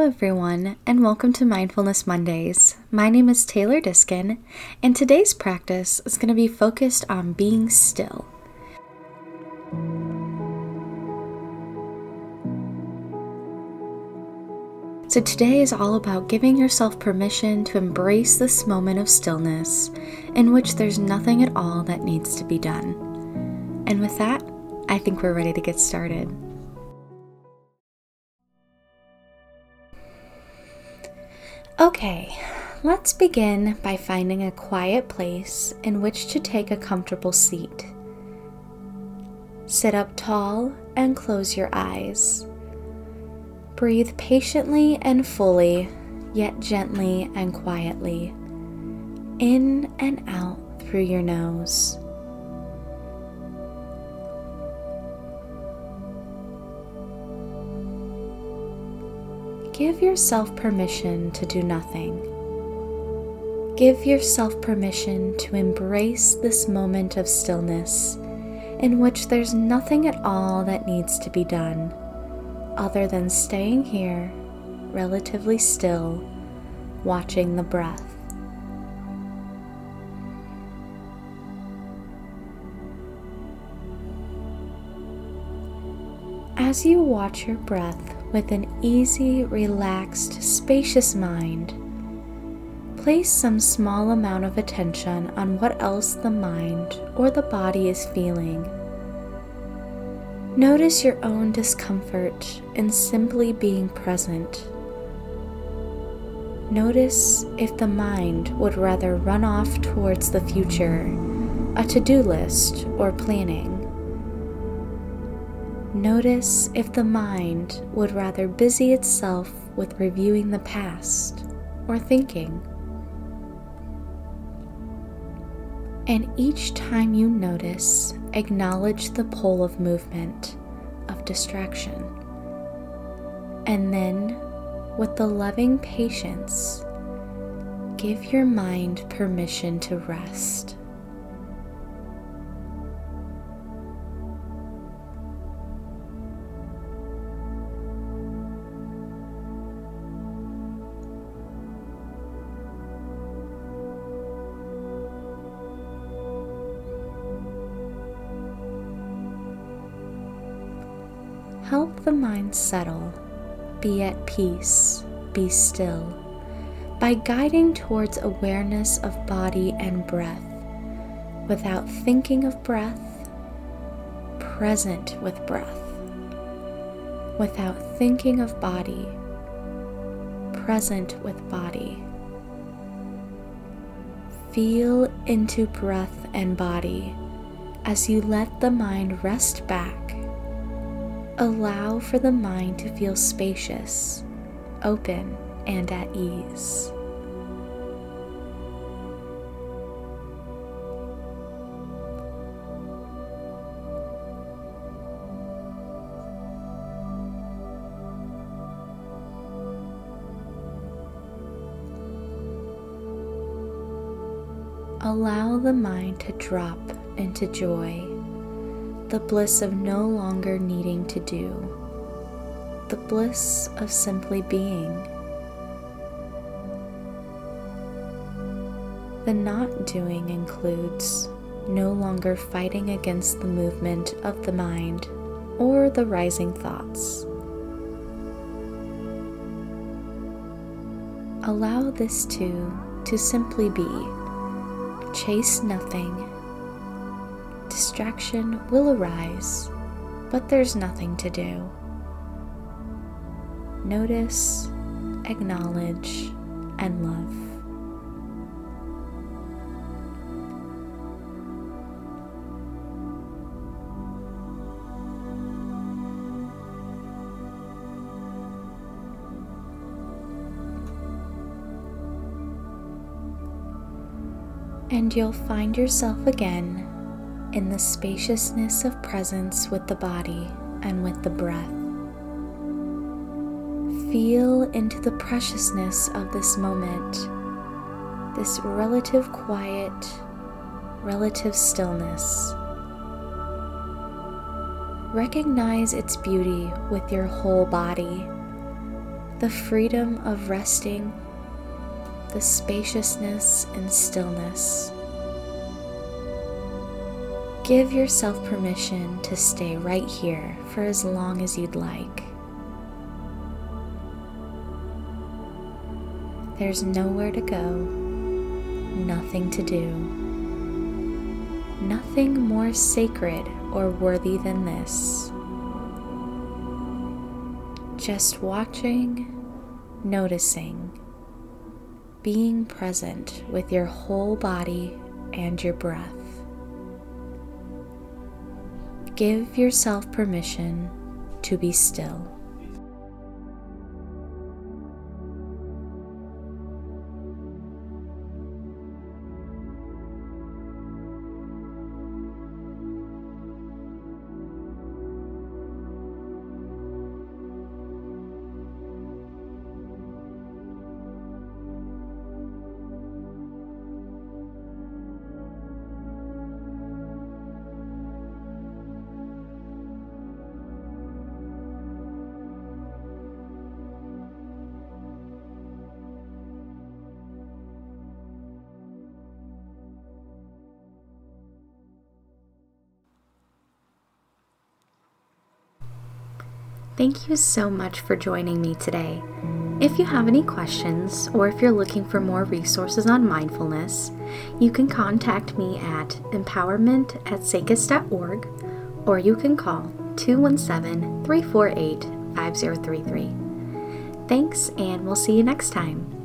Everyone, and welcome to Mindfulness Mondays. My name is Taylor Diskin, and today's practice is going to be focused on being still. So, today is all about giving yourself permission to embrace this moment of stillness in which there's nothing at all that needs to be done. And with that, I think we're ready to get started. Okay, let's begin by finding a quiet place in which to take a comfortable seat. Sit up tall and close your eyes. Breathe patiently and fully, yet gently and quietly, in and out through your nose. Give yourself permission to do nothing. Give yourself permission to embrace this moment of stillness in which there's nothing at all that needs to be done other than staying here, relatively still, watching the breath. As you watch your breath with an easy, relaxed, spacious mind, place some small amount of attention on what else the mind or the body is feeling. Notice your own discomfort in simply being present. Notice if the mind would rather run off towards the future, a to do list, or planning. Notice if the mind would rather busy itself with reviewing the past or thinking. And each time you notice, acknowledge the pull of movement, of distraction. And then, with the loving patience, give your mind permission to rest. Help the mind settle, be at peace, be still, by guiding towards awareness of body and breath, without thinking of breath, present with breath, without thinking of body, present with body. Feel into breath and body as you let the mind rest back Allow for the mind to feel spacious, open, and at ease. Allow the mind to drop into joy the bliss of no longer needing to do, the bliss of simply being. The not doing includes no longer fighting against the movement of the mind or the rising thoughts. Allow this too to simply be. Chase nothing distraction will arise, but there's nothing to do. Notice, acknowledge, and love. and you'll find yourself again in the spaciousness of presence with the body and with the breath. Feel into the preciousness of this moment, this relative quiet, relative stillness. Recognize its beauty with your whole body. the freedom of resting, the spaciousness and stillness. Give yourself permission to stay right here for as long as you'd like. There's nowhere to go, nothing to do, nothing more sacred or worthy than this. Just watching, noticing, being present with your whole body and your breath. Give yourself permission to be still. Thank you so much for joining me today. If you have any questions or if you're looking for more resources on mindfulness, you can contact me at empowerment at sacis.org or you can call 217 348 5033. Thanks, and we'll see you next time.